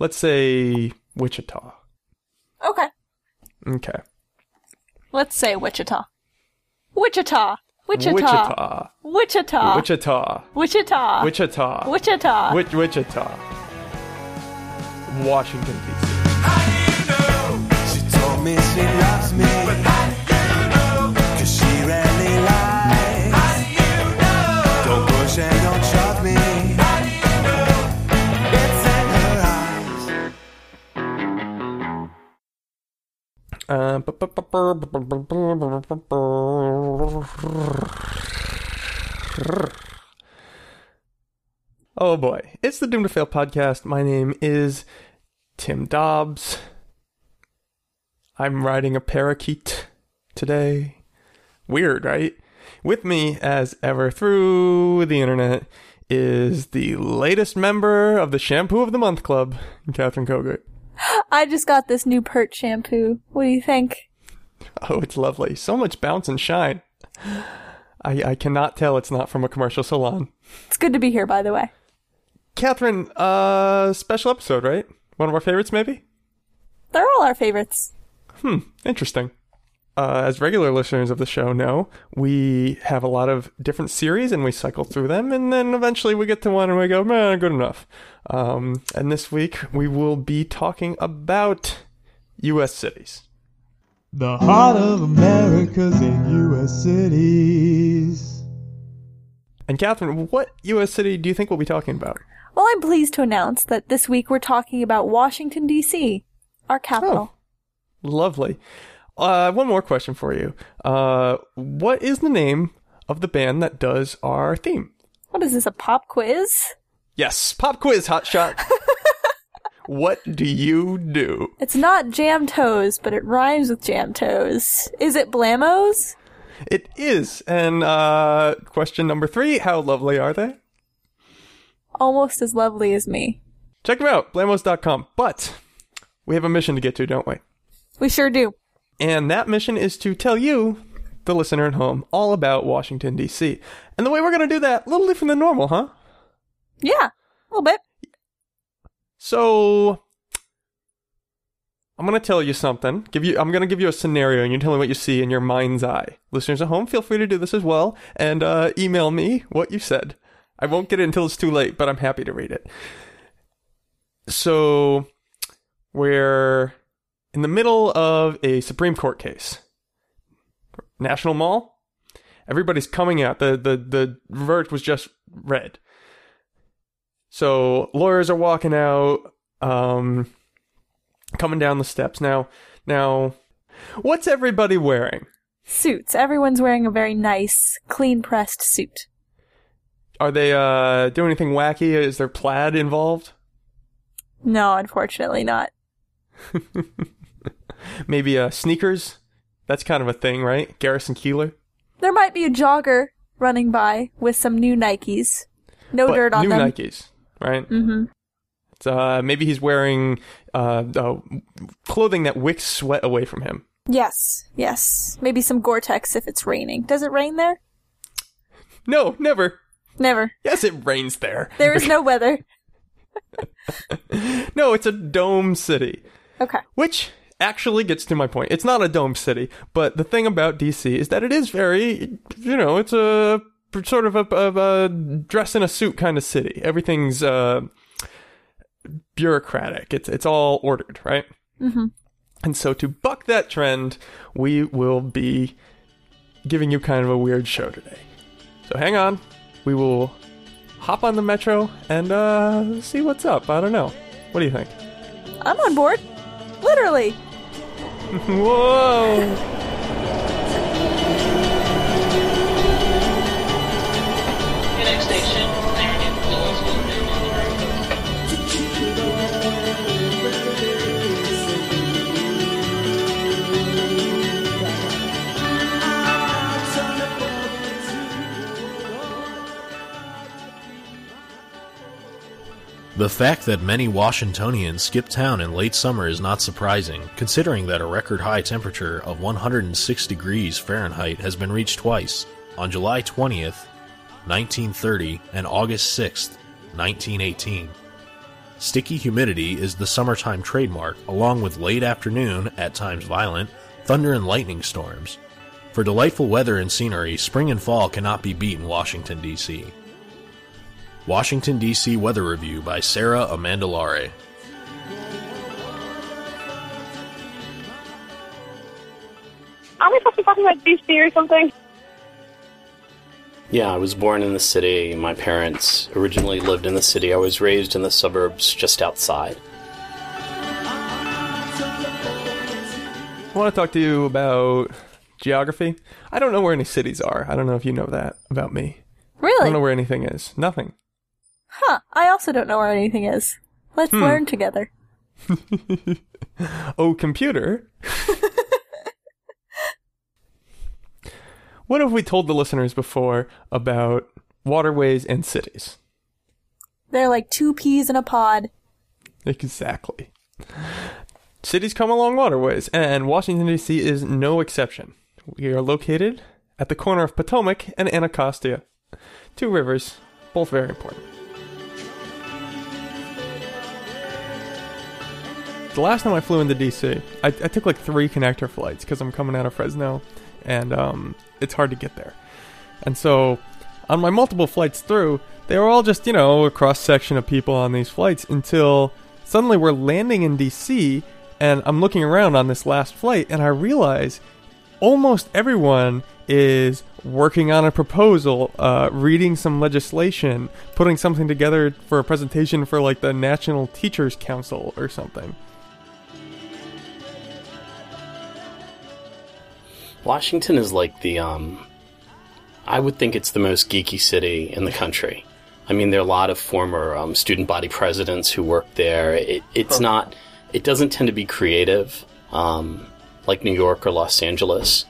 Let's say Wichita. Okay. Okay. Let's say Wichita. Wichita. Wichita. Wichita. Wichita. Wichita. Wichita. Wichita. Wichita. Wich- Wichita. Washington, D.C. She told me she loves me. Uh, oh boy. It's the Doom to Fail podcast. My name is Tim Dobbs. I'm riding a parakeet today. Weird, right? With me, as ever, through the internet is the latest member of the Shampoo of the Month Club, Catherine Kogert. I just got this new Pert shampoo. What do you think? Oh, it's lovely. So much bounce and shine. I, I cannot tell it's not from a commercial salon. It's good to be here, by the way. Catherine, uh, special episode, right? One of our favorites, maybe? They're all our favorites. Hmm, interesting. Uh, as regular listeners of the show know, we have a lot of different series and we cycle through them, and then eventually we get to one and we go, man, good enough. Um, and this week we will be talking about U.S. cities. The heart of America's in U.S. cities. And Catherine, what U.S. city do you think we'll be talking about? Well, I'm pleased to announce that this week we're talking about Washington, D.C., our capital. Oh, Lovely. Uh, one more question for you. Uh, what is the name of the band that does our theme? What is this, a pop quiz? Yes, pop quiz, hotshot. what do you do? It's not jam toes, but it rhymes with jam toes. Is it blamos? It is. And uh, question number three: How lovely are they? Almost as lovely as me. Check them out, blamos.com. But we have a mission to get to, don't we? We sure do. And that mission is to tell you, the listener at home, all about Washington D.C. And the way we're going to do that, a little different than normal, huh? Yeah, a little bit. So I'm gonna tell you something. Give you I'm gonna give you a scenario and you tell me what you see in your mind's eye. Listeners at home, feel free to do this as well and uh, email me what you said. I won't get it until it's too late, but I'm happy to read it. So we're in the middle of a Supreme Court case. National Mall. Everybody's coming out. The the the verdict was just read. So lawyers are walking out, um, coming down the steps. Now, now, what's everybody wearing? Suits. Everyone's wearing a very nice, clean pressed suit. Are they uh doing anything wacky? Is there plaid involved? No, unfortunately not. Maybe uh sneakers? That's kind of a thing, right? Garrison Keillor. There might be a jogger running by with some new Nikes. No But dirt on new them. New Nikes, right? Mm-hmm. Uh, maybe he's wearing uh, uh clothing that wicks sweat away from him. Yes, yes. Maybe some Gore-Tex if it's raining. Does it rain there? No, never. Never. Yes, it rains there. There is no weather. No, it's a dome city. Okay. Which actually gets to my point. It's not a dome city, but the thing about DC is that it is very, you know, it's a sort of a, of a dress in a suit kind of city. Everything's uh, bureaucratic. It's it's all ordered, right? Mm-hmm. And so to buck that trend, we will be giving you kind of a weird show today. So hang on, we will hop on the metro and uh, see what's up. I don't know. What do you think? I'm on board. Literally. Whoa! The fact that many Washingtonians skip town in late summer is not surprising, considering that a record high temperature of 106 degrees Fahrenheit has been reached twice on July 20th, 1930, and August 6th, 1918. Sticky humidity is the summertime trademark, along with late afternoon, at times violent, thunder and lightning storms. For delightful weather and scenery, spring and fall cannot be beat in Washington, D.C. Washington, D.C. Weather Review by Sarah Amandolare. Aren't we supposed to be talking about DC or something? Yeah, I was born in the city. My parents originally lived in the city. I was raised in the suburbs just outside. I want to talk to you about geography. I don't know where any cities are. I don't know if you know that about me. Really? I don't know where anything is. Nothing. Huh. I also don't know where anything is. Let's Hmm. learn together. Oh, computer. what have we told the listeners before about waterways and cities? They're like two peas in a pod. Exactly. Cities come along waterways, and Washington, D.C. is no exception. We are located at the corner of Potomac and Anacostia. Two rivers, both very important. The last time I flew into DC, I, I took like three connector flights because I'm coming out of Fresno, and um, it's hard to get there. And so, on my multiple flights through, they were all just, you know, a cross section of people on these flights until suddenly we're landing in DC, and I'm looking around on this last flight, and I realize almost everyone is working on a proposal, uh, reading some legislation, putting something together for a presentation for like the National Teachers Council or something. Washington is like the, um, I would think it's the most geeky city in the country. I mean, there are a lot of former um, student body presidents who work there. It, it's not, it doesn't tend to be creative um, like New York or Los Angeles.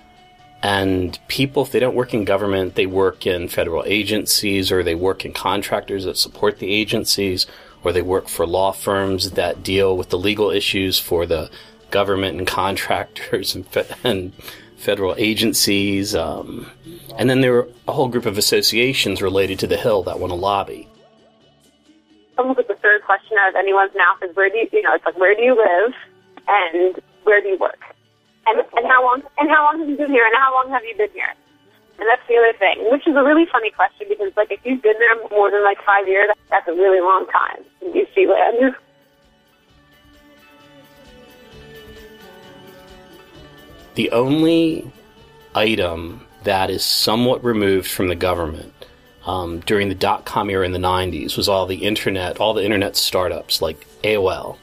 And people, if they don't work in government, they work in federal agencies or they work in contractors that support the agencies or they work for law firms that deal with the legal issues for the government and contractors and, and federal agencies. Um, and then there are a whole group of associations related to the Hill that want to lobby. Almost like the third question out of anyone's mouth is where do you, you know, it's like where do you live and where do you work? And, and how long and how long have you been here and how long have you been here? And that's the other thing, which is a really funny question because like if you've been there more than like five years, that's a really long time in DC land. The only item that is somewhat removed from the government um, during the dot com era in the 90s was all the internet, all the internet startups like AOL.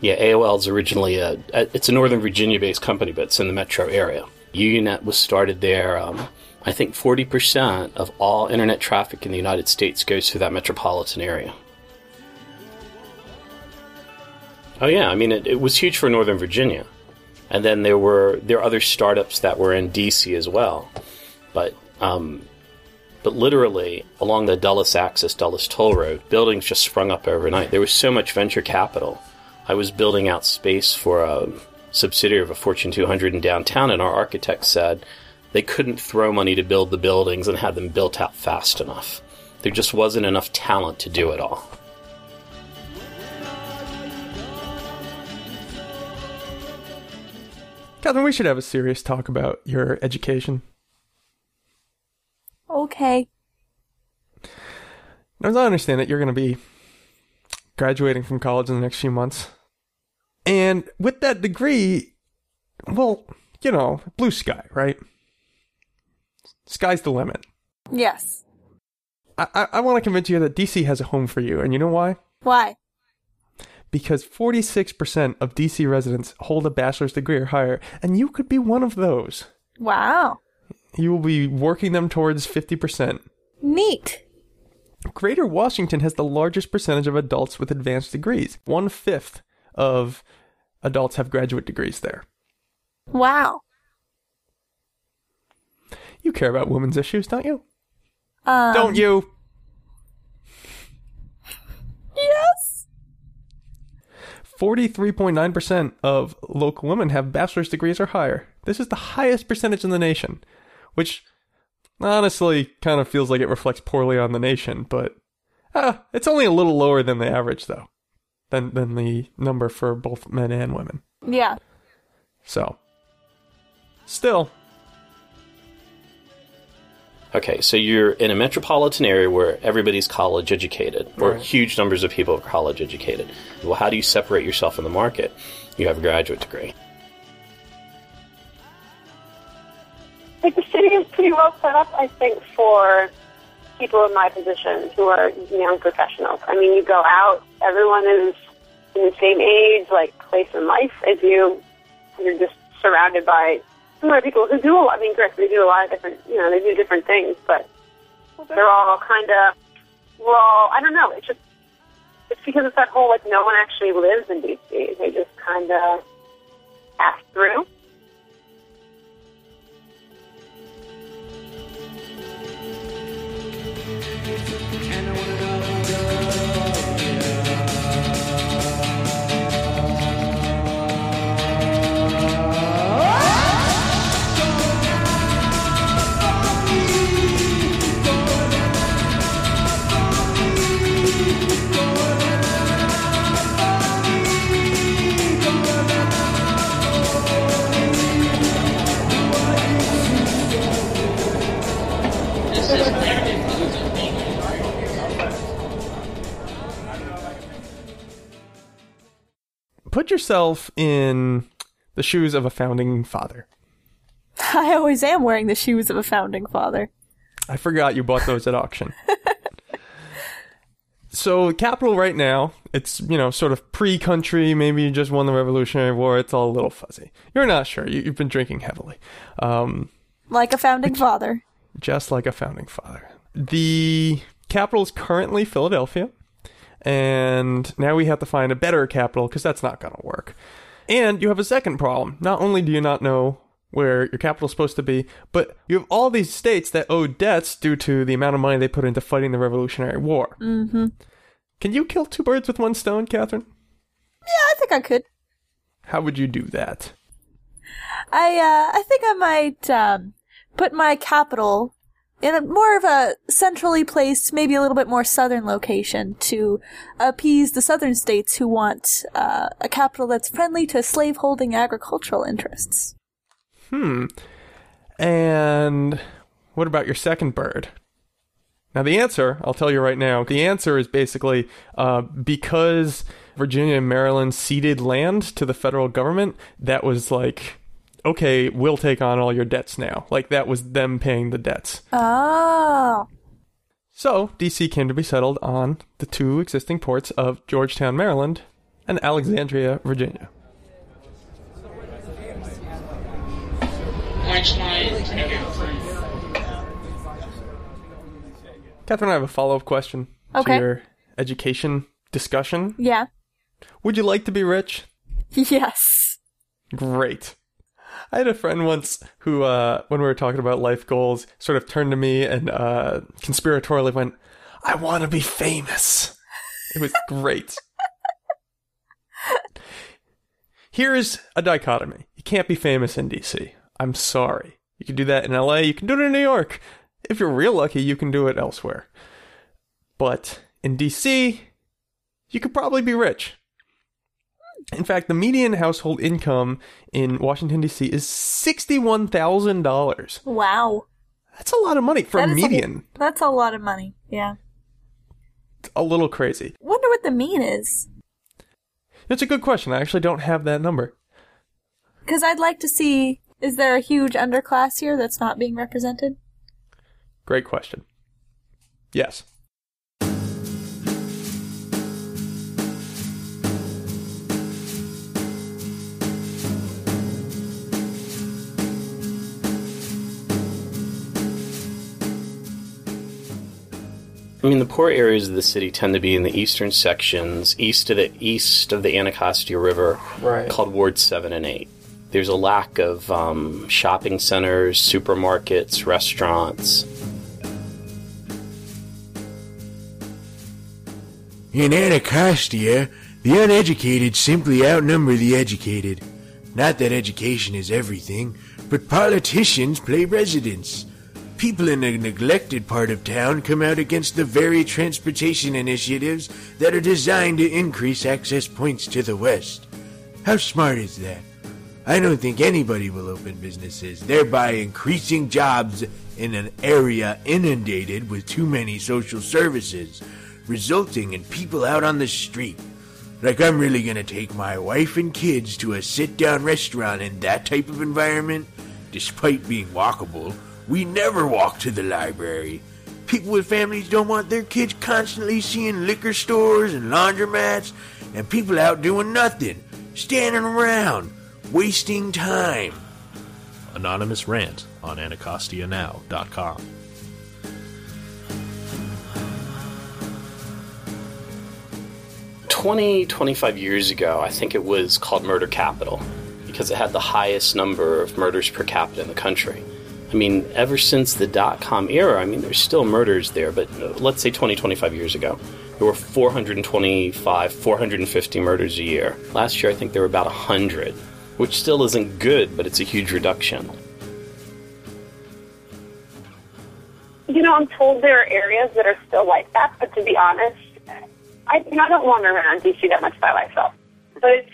Yeah, AOL is originally a, it's a Northern Virginia based company, but it's in the metro area. UUNET was started there. Um, I think 40% of all internet traffic in the United States goes through that metropolitan area. Oh yeah, I mean it, it was huge for Northern Virginia, and then there were there are other startups that were in DC as well, but um, but literally along the Dulles Axis, Dulles Toll Road, buildings just sprung up overnight. There was so much venture capital. I was building out space for a subsidiary of a Fortune 200 in downtown, and our architect said they couldn't throw money to build the buildings and have them built out fast enough. There just wasn't enough talent to do it all. Catherine, we should have a serious talk about your education. Okay. Now, as I understand it, you're going to be graduating from college in the next few months. And with that degree, well, you know, blue sky, right? Sky's the limit. Yes. I, I, I want to convince you that DC has a home for you, and you know why? Why? Because 46% of DC residents hold a bachelor's degree or higher, and you could be one of those. Wow. You will be working them towards 50%. Neat. Greater Washington has the largest percentage of adults with advanced degrees. One fifth of adults have graduate degrees there. Wow. You care about women's issues, don't you? Um, don't you? Yes. 43.9% of local women have bachelor's degrees or higher. This is the highest percentage in the nation, which honestly kind of feels like it reflects poorly on the nation, but Uh, it's only a little lower than the average, though, than than the number for both men and women. Yeah. So, still, Okay, so you're in a metropolitan area where everybody's college educated, or Right. huge numbers of people are college educated. Well, how do you separate yourself in the market? You have a graduate degree. Like the city is pretty well set up, I think, for people in my position who are young professionals. I mean, you go out, everyone is in the same age, like place in life as you. You're just surrounded by similar people who do a lot. I mean, correct, they do a lot of different, you know, they do different things, but they're all kind of, we're all, I don't know, it's just, it's because it's that whole, like, no one actually lives in D.C. They just kind of pass through. Yourself in the shoes of a founding father. I always am wearing the shoes of a founding father. I forgot you bought those at auction. so, capital right now, it's, you know, sort of pre country. Maybe you just won the Revolutionary War. It's all a little fuzzy. You're not sure. You, you've been drinking heavily. Um, Like a founding father. just like a founding father. The capital is currently Philadelphia, and now we have to find a better capital because that's not going to work. And you have a second problem. Not only do you not know where your capital is supposed to be, but you have all these states that owe debts due to the amount of money they put into fighting the Revolutionary War. Mm-hmm. Can you kill two birds with one stone, Catherine? Yeah, I think I could. How would you do that? I uh, I think I might um, put my capital in a more of a centrally placed, maybe a little bit more southern location to appease the southern states who want uh, a capital that's friendly to slaveholding agricultural interests. Hmm. And what about your second bird? Now, the answer, I'll tell you right now, the answer is basically uh, because Virginia and Maryland ceded land to the federal government, that was like, okay, we'll take on all your debts now. Like, that was them paying the debts. Oh, So, DC came to be settled on the two existing ports of Georgetown, Maryland, and Alexandria, Virginia. Orange. Catherine, I have a follow up question Okay. to your education discussion. yeah, Would you like to be rich? yes. Great. I had a friend once who, uh, when we were talking about life goals, sort of turned to me and uh, conspiratorially went, I want to be famous. It was great. Here's a dichotomy you can't be famous in DC. I'm sorry. You can do that in LA, you can do it in New York. If you're real lucky, you can do it elsewhere. But in DC, you could probably be rich. In fact, the median household income in Washington D.C. is sixty-one thousand dollars. Wow. That's a lot of money for a That is median. that's a lot of money. Yeah. it's a little crazy. Wonder what the mean is. That's a good question. I actually don't have that number. Because I'd like to see is there a huge underclass here that's not being represented? Great question. Yes. I mean, the poor areas of the city tend to be in the eastern sections, east of the east of the Anacostia River, Right. called Ward Seven and Eight. There's a lack of um, shopping centers, supermarkets, restaurants. In Anacostia, the uneducated simply outnumber the educated. Not that education is everything, but politicians play residents. People in the neglected part of town come out against the very transportation initiatives that are designed to increase access points to the West. How smart is that? I don't think anybody will open businesses, thereby increasing jobs in an area inundated with too many social services, resulting in people out on the street. Like, I'm really gonna take my wife and kids to a sit down restaurant in that type of environment? Despite being walkable, we never walk to the library. People with families don't want their kids constantly seeing liquor stores and laundromats, and people out doing nothing, standing around, wasting time. Anonymous rant on anacostianow.com. Twenty, twenty-five years ago, I think it was called Murder Capital because it had the highest number of murders per capita in the country. I mean, ever since the dot com era, I mean, there's still murders there, but uh, let's say 20, 25 years ago, there were 425, 450 murders a year. Last year, I think there were about 100, which still isn't good, but it's a huge reduction. You know, I'm told there are areas that are still like that, but to be honest, I, you know, I don't wander around DC that much by myself. But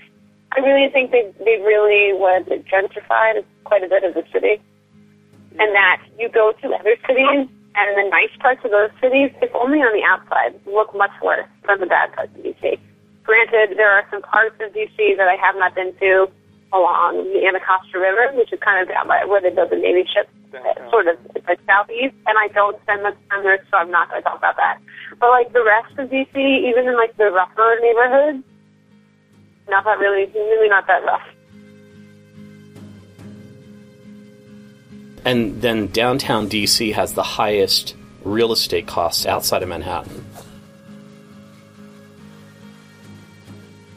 I really think they they really was gentrified quite a bit of the city, and that you go to other cities and the nice parts of those cities, if only on the outside, look much worse than the bad parts of DC. Granted, there are some parts of DC that I have not been to along the Anacostia River, which is kind of down by where they build the Navy ships, sort of it's like southeast, and I don't spend much time there, so I'm not going to talk about that. But like the rest of DC, even in like the rougher neighborhoods, not that really, really not that rough. And then downtown DC has the highest real estate costs outside of Manhattan.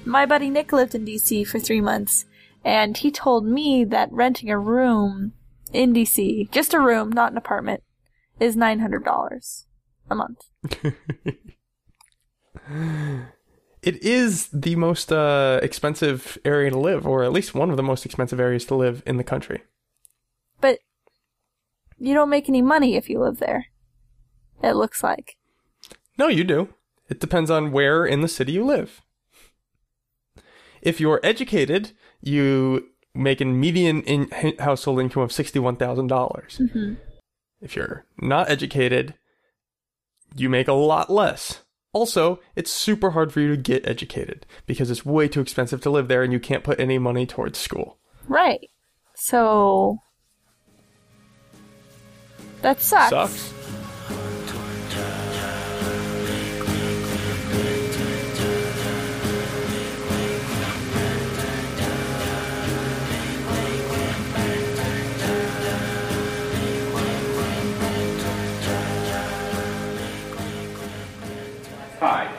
My buddy Nick lived in DC for three months, and he told me that renting a room in DC, just a room, not an apartment, is $900 a month. It is the most uh, expensive area to live, or at least one of the most expensive areas to live in the country. But you don't make any money if you live there. It looks like. No, you do. It depends on where in the city you live. If you're educated, you make a median in household income of sixty-one thousand dollars. Mm-hmm. If you're not educated, you make a lot less. Also, it's super hard for you to get educated because it's way too expensive to live there and you can't put any money towards school. Right. So. That sucks. Sucks. Hi,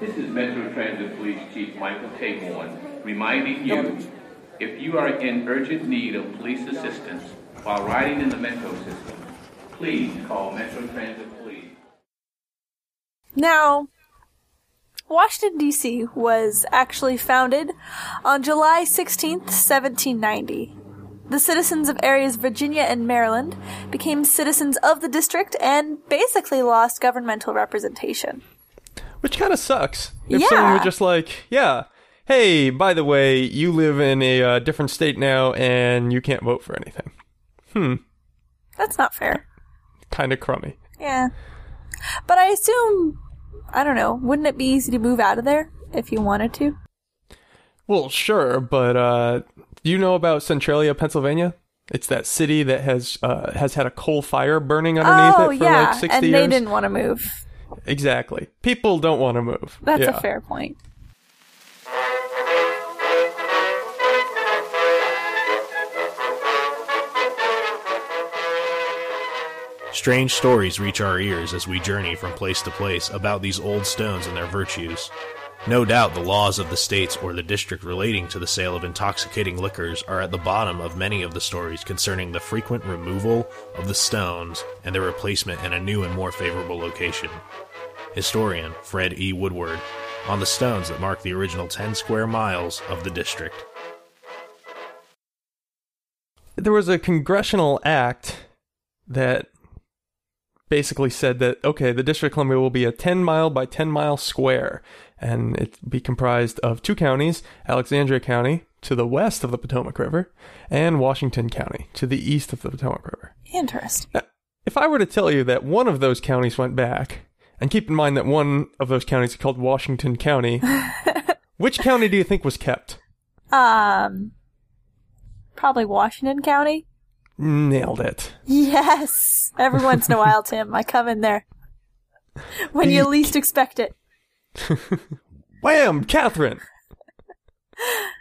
this is Metro Transit Police Chief Michael Taborn reminding you if you are in urgent need of police assistance while riding in the Metro system, please call Metro Transit Police. Now, Washington, D.C. was actually founded on July 16th, 1790. The citizens of areas Virginia and Maryland became citizens of the district and basically lost governmental representation. Which kind of sucks. If someone were just like, yeah, hey, by the way, you live in a uh, different state now and you can't vote for anything. Hmm, That's not fair. Kind of crummy. Yeah. But I assume, I don't know, wouldn't it be easy to move out of there if you wanted to? Well, sure, but uh, do you know about Centralia, Pennsylvania? It's that city that has uh, has had a coal fire burning underneath oh, it for yeah. like sixty and years. they didn't want to move. Exactly. People don't want to move. That's Yeah. a fair point. Strange stories reach our ears as we journey from place to place about these old stones and their virtues. No doubt the laws of the states or the district relating to the sale of intoxicating liquors are at the bottom of many of the stories concerning the frequent removal of the stones and their replacement in a new and more favorable location. Historian Fred E. Woodward on the stones that mark the original 10 square miles of the district. There was a congressional act that basically said that okay, the District of Columbia will be a 10 mile by 10 mile square, and it be comprised of two counties: Alexandria County to the west of the Potomac River, and Washington County to the east of the Potomac River. Interesting. Now, if I were to tell you that one of those counties went back, and keep in mind that one of those counties is called Washington County, which county do you think was kept? Um, probably Washington County. Nailed it. Yes. Every once in a while, Tim, I come in there when you least expect it. Wham! Catherine!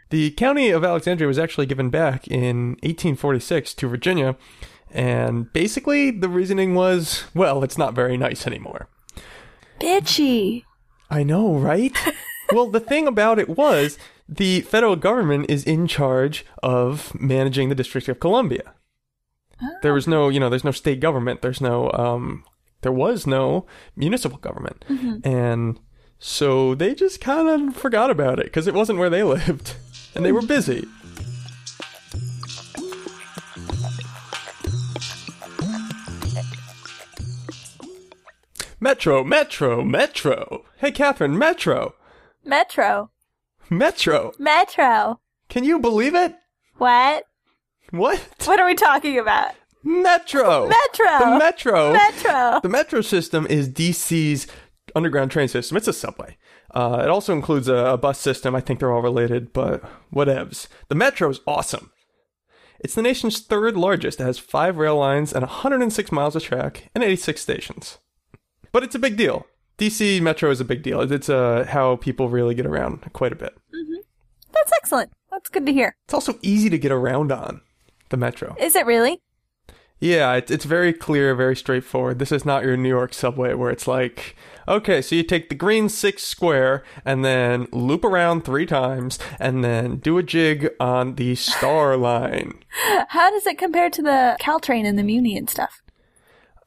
the county of Alexandria was actually given back in 1846 to Virginia, and basically the reasoning was, well, it's not very nice anymore. Bitchy. I know, right? well, the thing about it was the federal government is in charge of managing the District of Columbia. There was no, you know, there's no state government. There's no, um, there was no municipal government, and so they just kind of forgot about it because it wasn't where they lived, and they were busy. Metro, Metro, Metro. Hey, Catherine, Metro, Metro. Metro. Metro. Can you believe it? What? What? What are we talking about? Metro. Metro. The Metro. Metro. The Metro system is DC's underground train system. It's a subway. Uh, it also includes a, a bus system. I think they're all related, but whatevs. The Metro is awesome. It's the nation's third largest. It has five rail lines and 106 miles of track and 86 stations. But it's a big deal. DC Metro is a big deal. It's uh, how people really get around quite a bit. That's excellent. That's good to hear. It's also easy to get around on the Metro. Is it really? Yeah, it's it's very clear, very straightforward. This is not your New York subway where it's like, okay, so you take the green six square and then loop around three times and then do a jig on the star line. How does it compare to the Caltrain and the Muni and stuff?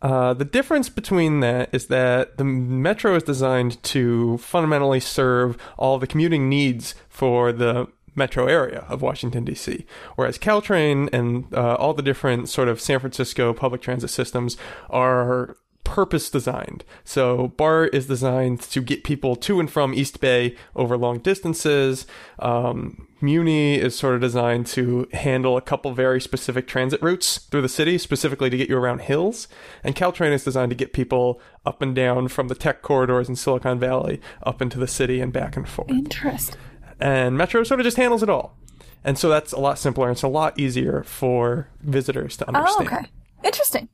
Uh, the difference between that is that the metro is designed to fundamentally serve all the commuting needs for the metro area of Washington D.C., whereas Caltrain and uh, all the different sort of San Francisco public transit systems are purpose designed. So BART is designed to get people to and from East Bay over long distances. Um, Muni is sort of designed to handle a couple very specific transit routes through the city, specifically to get you around hills. And Caltrain is designed to get people up and down from the tech corridors in Silicon Valley up into the city and back and forth. Interesting. And Metro sort of just handles it all. And so that's a lot simpler and it's a lot easier for visitors to oh, understand. Oh, okay. Interesting.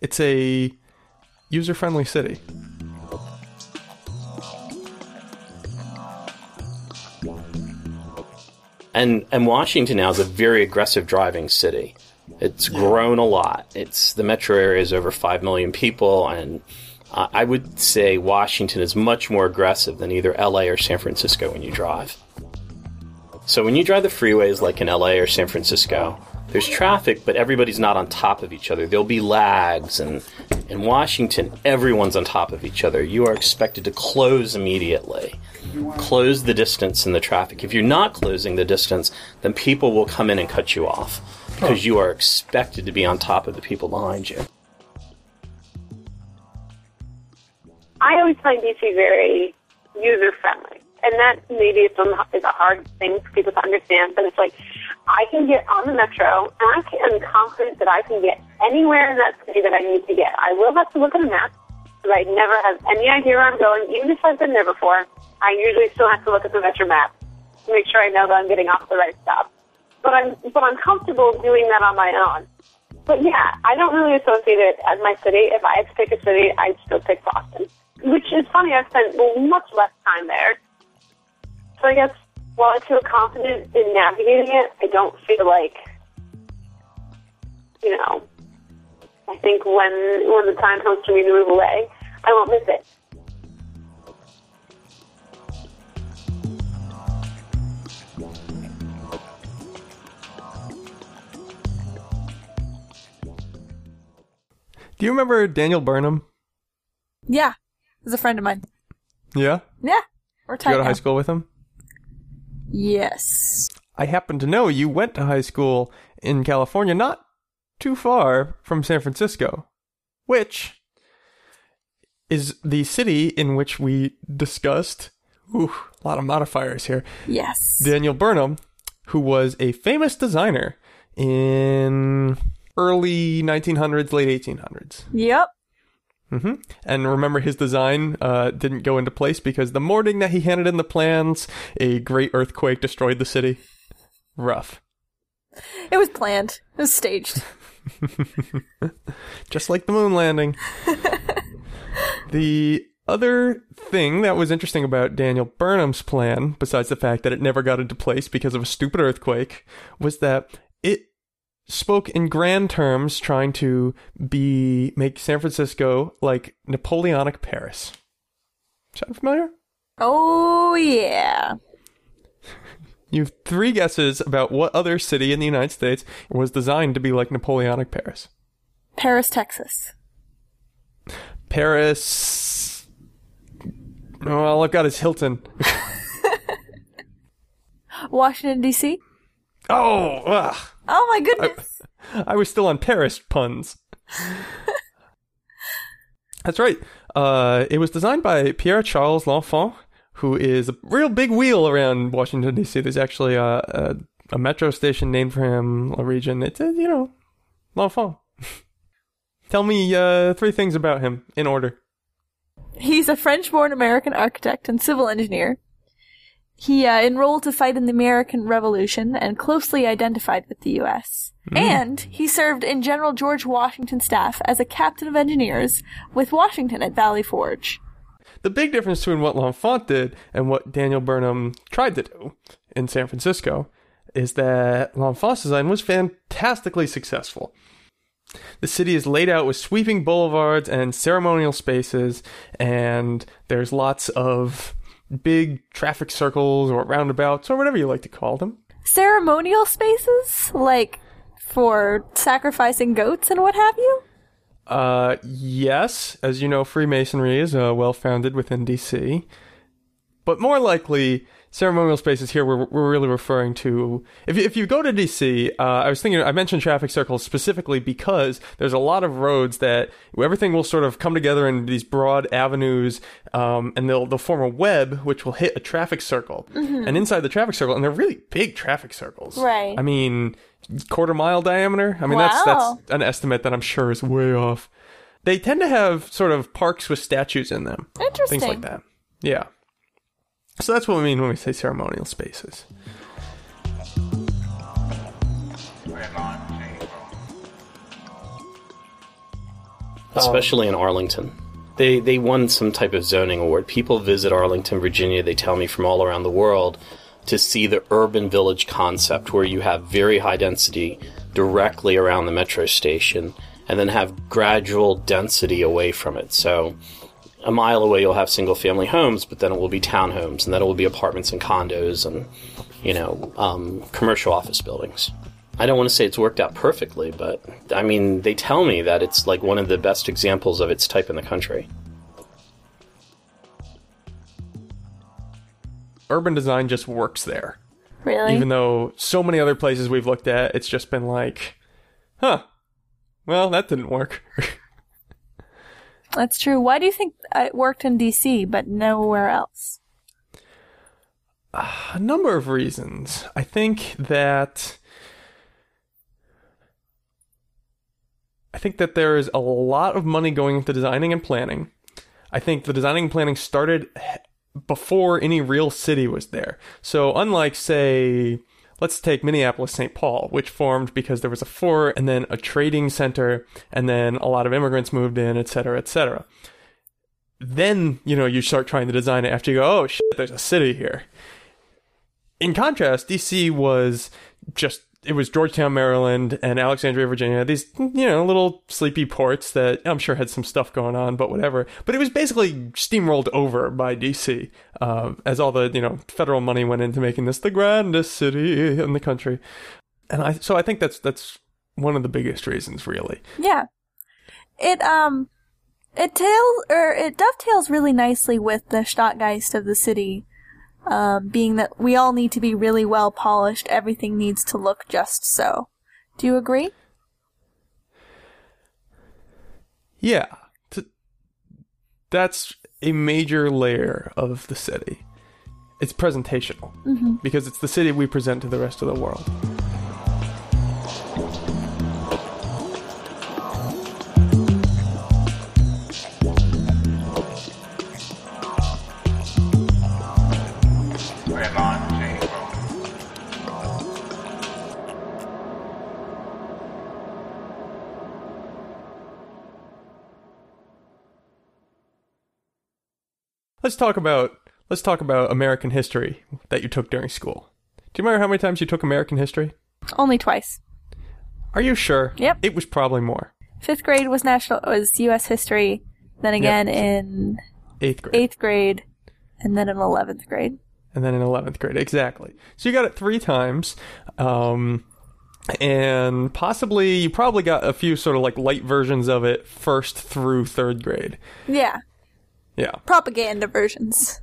It's a user friendly city. And and Washington now is a very aggressive driving city. It's grown a lot. It's the metro area is over five million people, and uh, I would say Washington is much more aggressive than either LA or San Francisco when you drive. So when you drive the freeways like in LA or San Francisco, there's traffic, but everybody's not on top of each other. There'll be lags, and in Washington, everyone's on top of each other. You are expected to close immediately close the distance in the traffic. If you're not closing the distance, then people will come in and cut you off because you are expected to be on top of the people behind you. I always find DC very user friendly, and that maybe is, some, is a hard thing for people to understand. But it's like I can get on the metro, and I am confident that I can get anywhere in that city that I need to get. I will have to look at a map, because I never have any idea where I'm going, even if I've been there before. I usually still have to look at the metro map to make sure I know that I'm getting off the right stop. But I'm but I'm comfortable doing that on my own. But yeah, I don't really associate it as my city. If I had to pick a city, I'd still pick Boston. Which is funny, I've spent much less time there. So I guess while I feel confident in navigating it, I don't feel like, you know, I think when when the time comes for me to move away, I won't miss it. Do you remember Daniel Burnham? Yeah. He's a friend of mine. Yeah? Yeah. We're Did you go to now. high school with him? Yes. I happen to know you went to high school in California, not too far from San Francisco. which is the city in which we discussed. Ooh, a lot of modifiers here. Yes. Daniel Burnham, who was a famous designer in early 1900s, late 1800s. Yep. Hmm And remember, his design uh, didn't go into place because the morning that he handed in the plans, a great earthquake destroyed the city. Rough. It was planned. It was staged. Just like the moon landing. the other thing that was interesting about Daniel Burnham's plan, besides the fact that it never got into place because of a stupid earthquake, was that spoke in grand terms trying to be make San Francisco like Napoleonic Paris. Sound familiar? Oh yeah. You have three guesses about what other city in the United States was designed to be like Napoleonic Paris. Paris, Texas. Paris. Oh, all I've got is Hilton. Washington D.C. Oh, ugh. Oh my goodness. I was still on Paris puns. That's right. Uh, it was designed by Pierre Charles L'Enfant, who is a real big wheel around Washington D.C. There's actually a, a, a metro station named for him, a region. It's uh, you know, L'Enfant. Tell me uh, three things about him in order. He's a French-born American architect and civil engineer. He uh, enrolled to fight in the American Revolution and closely identified with the U.S. And he served in General George Washington's staff as a captain of engineers with Washington at Valley Forge. The big difference between what L'Enfant did and what Daniel Burnham tried to do in San Francisco is that L'Enfant's design was fantastically successful. The city is laid out with sweeping boulevards and ceremonial spaces, and there's lots of big traffic circles or roundabouts or whatever you like to call them. Ceremonial spaces? Like for sacrificing goats and what have you? Uh, yes, as you know, Freemasonry is uh, well founded within DC. But more likely, ceremonial spaces here we're, we're really referring to. If you, if you go to DC, uh, I was thinking, I mentioned traffic circles specifically because there's a lot of roads that everything will sort of come together in these broad avenues, um, and they'll, they'll form a web which will hit a traffic circle. And inside the traffic circle, and they're really big traffic circles. Right. I mean, quarter mile diameter. I mean, Wow. that's that's an estimate that I'm sure is way off. They tend to have sort of parks with statues in them, Interesting. things like that. Yeah. So that's what we mean when we say ceremonial spaces. Um, especially in Arlington. They they won some type of zoning award. People visit Arlington, Virginia. They tell me from all around the world to see the urban village concept, where you have very high density directly around the metro station, and then have gradual density away from it. So. A mile away, you'll have single family homes, but then it will be townhomes, and then it will be apartments and condos and, you know, um, commercial office buildings. I don't want to say it's worked out perfectly, but I mean, they tell me that it's like one of the best examples of its type in the country. Urban design just works there. Really? Even though so many other places we've looked at, it's just been like, huh, well, that didn't work. That's true. Why do you think it worked in DC but nowhere else? a number of reasons. I think that I think that there is a lot of money going into designing and planning. I think the designing and planning started before any real city was there. So unlike say let's take Minneapolis St. Paul, which formed because there was a fort and then a trading center and then a lot of immigrants moved in, et cetera, et cetera. Then, you know, you start trying to design it after you go, oh shit, there's a city here in contrast, DC was just it was Georgetown, Maryland, and Alexandria, Virginia. These you know little sleepy ports that I'm sure had some stuff going on, but whatever. But it was basically steamrolled over by DC uh, as all the you know federal money went into making this the grandest city in the country. And I so I think that's that's one of the biggest reasons, really. Yeah. It um it tails or it dovetails really nicely with the Stadtgeist of the city. Um, being that we all need to be really well polished, everything needs to look just so. Do you agree? Yeah. T- that's a major layer of the city. It's presentational Mhm. because it's the city we present to the rest of the world. Let's talk about let's talk about American history that you took during school. Do you remember how many times you took American history? Only twice. Are you sure? Yep. It was probably more. Fifth grade was national was U.S. history. Then again in Eighth grade. eighth grade, and then in eleventh grade. and then in 11th grade exactly so you got it three times um, and possibly you probably got a few sort of like light versions of it first through third grade Yeah, yeah propaganda versions.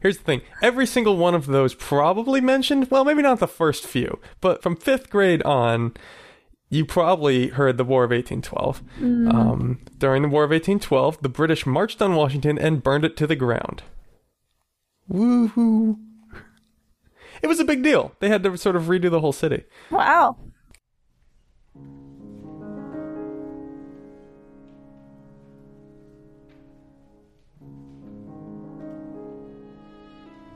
here's the thing every single one of those probably mentioned well maybe not the first few but from fifth grade on you probably heard the war of 1812 Mm. um, during the war of 1812 the british marched on washington and burned it to the ground Woohoo. It was a big deal. They had to sort of redo the whole city. Wow.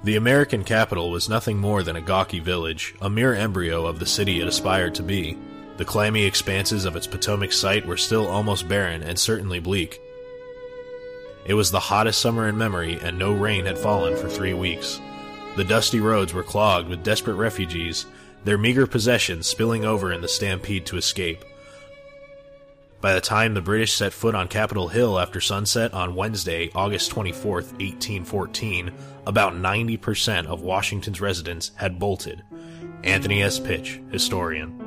The American capital was nothing more than a gawky village, a mere embryo of the city it aspired to be. The clammy expanses of its Potomac site were still almost barren and certainly bleak. It was the hottest summer in memory, and no rain had fallen for three weeks. The dusty roads were clogged with desperate refugees, their meager possessions spilling over in the stampede to escape. By the time the British set foot on Capitol Hill after sunset on Wednesday, August 24, 1814, about 90% of Washington's residents had bolted. Anthony S. Pitch, historian.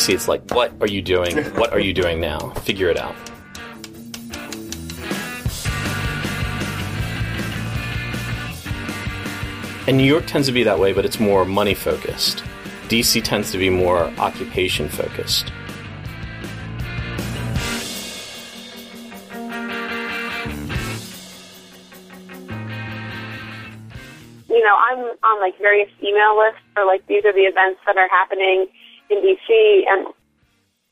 DC, it's like, what are you doing? What are you doing now? Figure it out. And New York tends to be that way, but it's more money focused. DC tends to be more occupation focused. you know, I'm on like various email lists for like these are the events that are happening in DC. And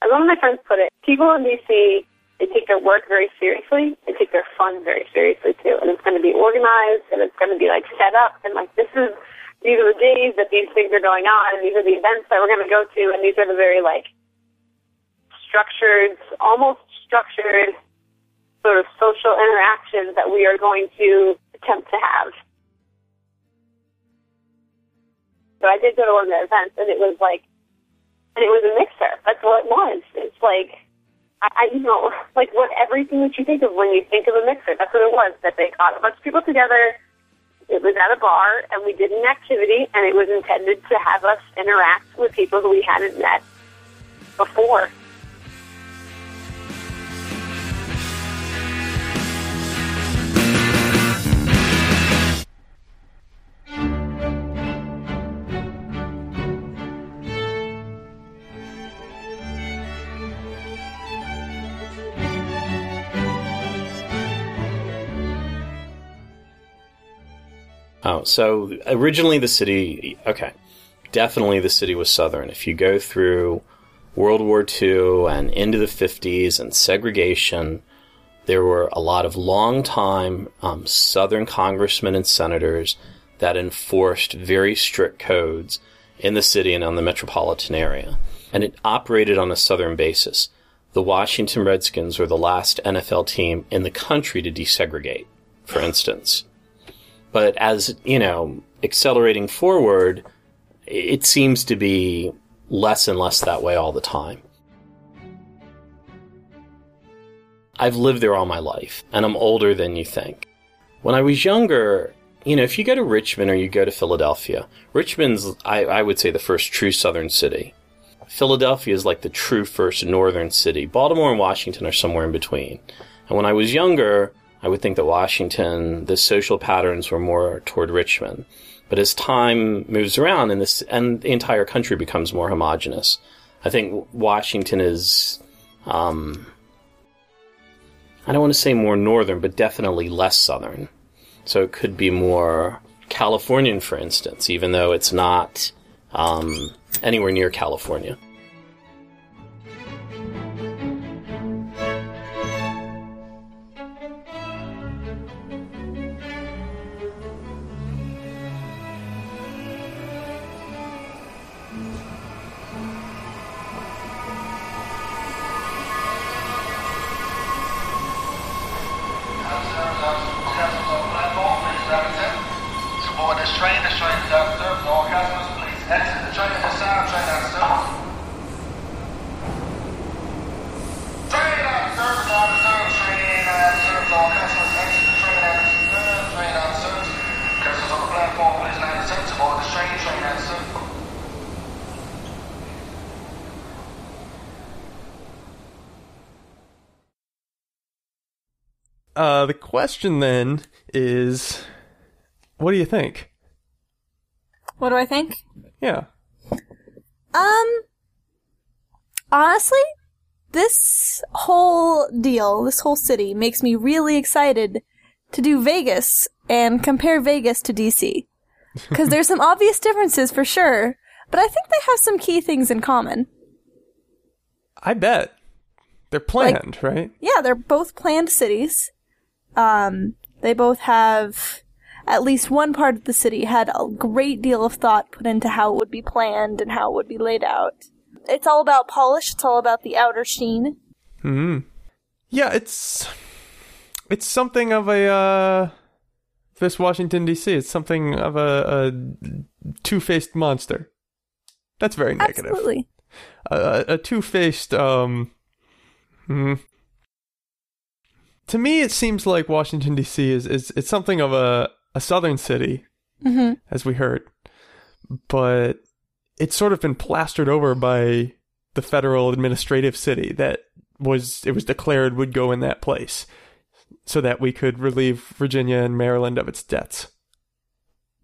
as one of my friends put it, people in DC they take their work very seriously. They take their fun very seriously too, and it's going to be organized and it's going to be like set up and like this is these are the days that these things are going on and these are the events that we're going to go to and these are the very like structured, almost structured sort of social interactions that we are going to attempt to have. So I did go to one of the events, and it was like, and it was a mixer. That's what it was. It's like, I, I you know, like what everything that you think of when you think of a mixer. That's what it was. That they got a bunch of people together. It was at a bar, and we did an activity, and it was intended to have us interact with people who we hadn't met before. Oh, so originally the city, okay, definitely the city was Southern. If you go through World War II and into the 50s and segregation, there were a lot of long-time um, Southern congressmen and senators that enforced very strict codes in the city and on the metropolitan area. And it operated on a Southern basis. The Washington Redskins were the last NFL team in the country to desegregate, for instance. But as, you know, accelerating forward, it seems to be less and less that way all the time. I've lived there all my life, and I'm older than you think. When I was younger, you know, if you go to Richmond or you go to Philadelphia, Richmond's, I, I would say, the first true southern city. Philadelphia is like the true first northern city. Baltimore and Washington are somewhere in between. And when I was younger, I would think that Washington, the social patterns were more toward Richmond. But as time moves around and this and the entire country becomes more homogenous, I think Washington is um, I don't want to say more northern, but definitely less southern. So it could be more Californian, for instance, even though it's not um, anywhere near California. Uh, the question then is, what do you think? What do I think? Yeah. Um, honestly, this whole deal, this whole city makes me really excited to do Vegas and compare Vegas to DC. Because there's some obvious differences for sure, but I think they have some key things in common. I bet. They're planned, right? Yeah, they're both planned cities. Um, they both have at least one part of the city had a great deal of thought put into how it would be planned and how it would be laid out. It's all about polish. It's all about the outer sheen. Hmm. Yeah, it's it's something of a uh, this Washington D.C. It's something of a, a two-faced monster. That's very negative. Absolutely. A, a two-faced. Um. To me, it seems like Washington D.C. is is it's something of a a southern city, Mm-hmm. as we heard, but it's sort of been plastered over by the federal administrative city that was it was declared would go in that place so that we could relieve Virginia and Maryland of its debts.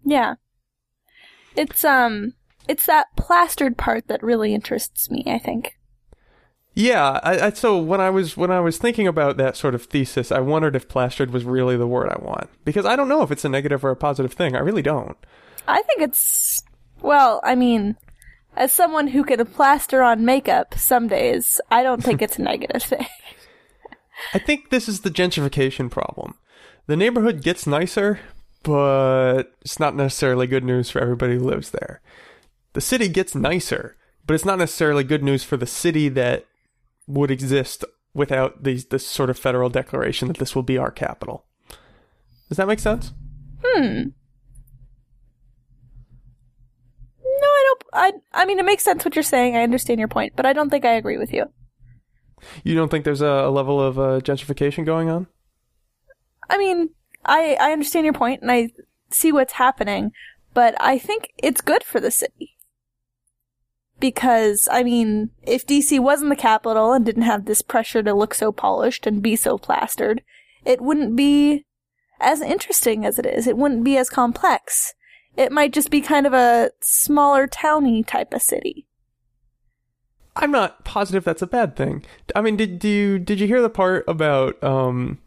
Yeah. It's um it's that plastered part that really interests me, I think. Yeah, I, I, so when I was when I was thinking about that sort of thesis, I wondered if plastered was really the word I want because I don't know if it's a negative or a positive thing. I really don't. I think it's well, I mean, as someone who can plaster on makeup some days, I don't think it's a negative thing. I think this is the gentrification problem. The neighborhood gets nicer, but it's not necessarily good news for everybody who lives there. The city gets nicer, but it's not necessarily good news for the city that would exist without these this sort of federal declaration that this will be our capital. Does that make sense? Hmm. No, I don't I I mean it makes sense what you're saying. I understand your point, but I don't think I agree with you. You don't think there's a, a level of uh, gentrification going on? I mean, I I understand your point and I see what's happening, but I think it's good for the city. Because, I mean, if DC wasn't the capital and didn't have this pressure to look so polished and be so plastered, it wouldn't be as interesting as it is. It wouldn't be as complex. It might just be kind of a smaller towny type of city. I'm not positive that's a bad thing. I mean, did you did you hear the part about um?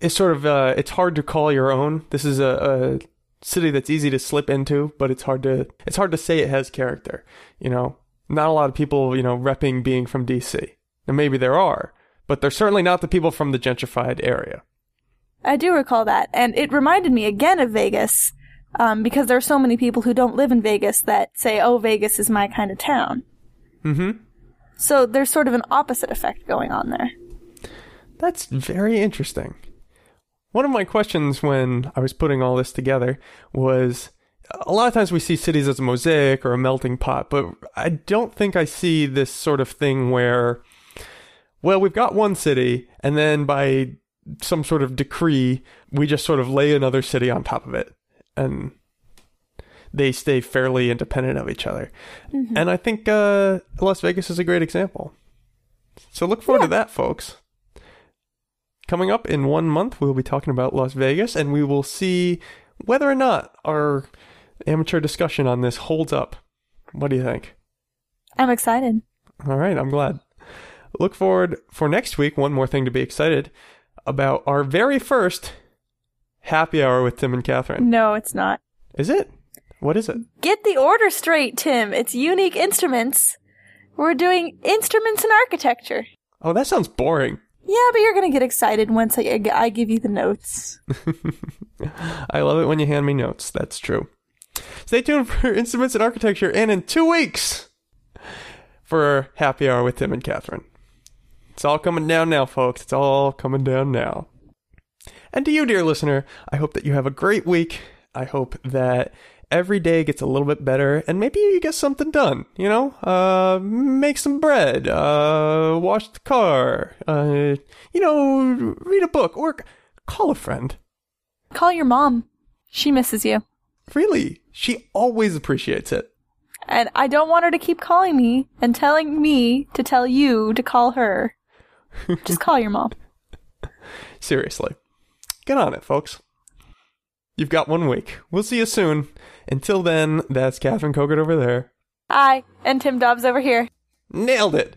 It's sort of uh, it's hard to call your own. This is a city that's easy to slip into, but it's hard to it's hard to say it has character. You know, not a lot of people you know repping being from DC. And maybe there are, but they're certainly not the people from the gentrified area. I do recall that, and it reminded me again of Vegas, um, because there are so many people who don't live in Vegas that say, "Oh, Vegas is my kind of town." Mm-hmm. So there's sort of an opposite effect going on there. That's very interesting. One of my questions when I was putting all this together was a lot of times we see cities as a mosaic or a melting pot, but I don't think I see this sort of thing where, well, we've got one city, and then by some sort of decree, we just sort of lay another city on top of it. And they stay fairly independent of each other. Mhm. And I think uh, Las Vegas is a great example. So look forward to that, folks. Coming up in one month, we'll be talking about Las Vegas, and we will see whether or not our amateur discussion on this holds up. What do you think? I'm excited. All right, I'm glad. Look forward for next week. One more thing to be excited about our very first happy hour with Tim and Catherine. No, it's not. Is it? What is it? Get the order straight, Tim. It's unique instruments. We're doing instruments and architecture. Oh, that sounds boring. Yeah, but you're gonna get excited once I, I give you the notes. I love it when you hand me notes. That's true. Stay tuned for Instruments and Architecture, and in two weeks for Happy Hour with Tim and Catherine. It's all coming down now, folks. It's all coming down now. And to you, dear listener, I hope that you have a great week. I hope that every day gets a little bit better and maybe you get something done, you know? Uh, make some bread, uh, wash the car, uh, you know, read a book or call a friend. Call your mom. She misses you. Really? She always appreciates it. And I don't want her to keep calling me and telling me to tell you to call her. Just call your mom. Seriously. Get on it, folks. You've got one week. We'll see you soon. Until then, that's Catherine Kogut over there. Hi, and Tim Dobbs over here. Nailed it.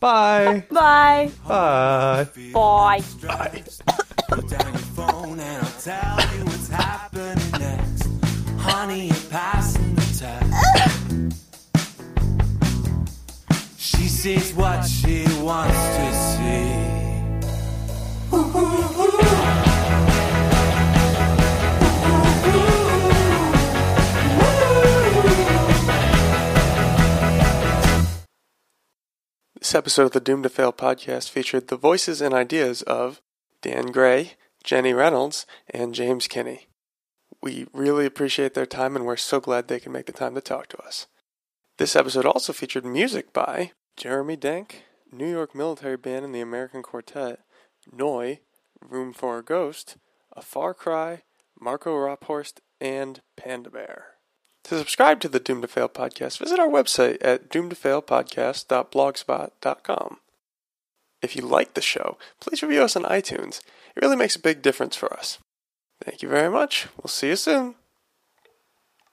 Bye. Bye. Bye. Bye. Bye. Put down your phone and I'll tell you what's happening next. Honey, you're passing the test. She sees what she wants to see. This episode of the Doom to Fail podcast featured the voices and ideas of Dan Gray, Jenny Reynolds, and James Kinney. We really appreciate their time and we're so glad they can make the time to talk to us. This episode also featured music by Jeremy Denk, New York Military Band and the American Quartet, Noi, Room for a Ghost, A Far Cry, Marco Raaphorst, and Panda Bear. To subscribe to the Doom to Fail podcast, visit our website at doomtofailpodcast.blogspot.com. If you like the show, please review us on iTunes. It really makes a big difference for us. Thank you very much. We'll see you soon.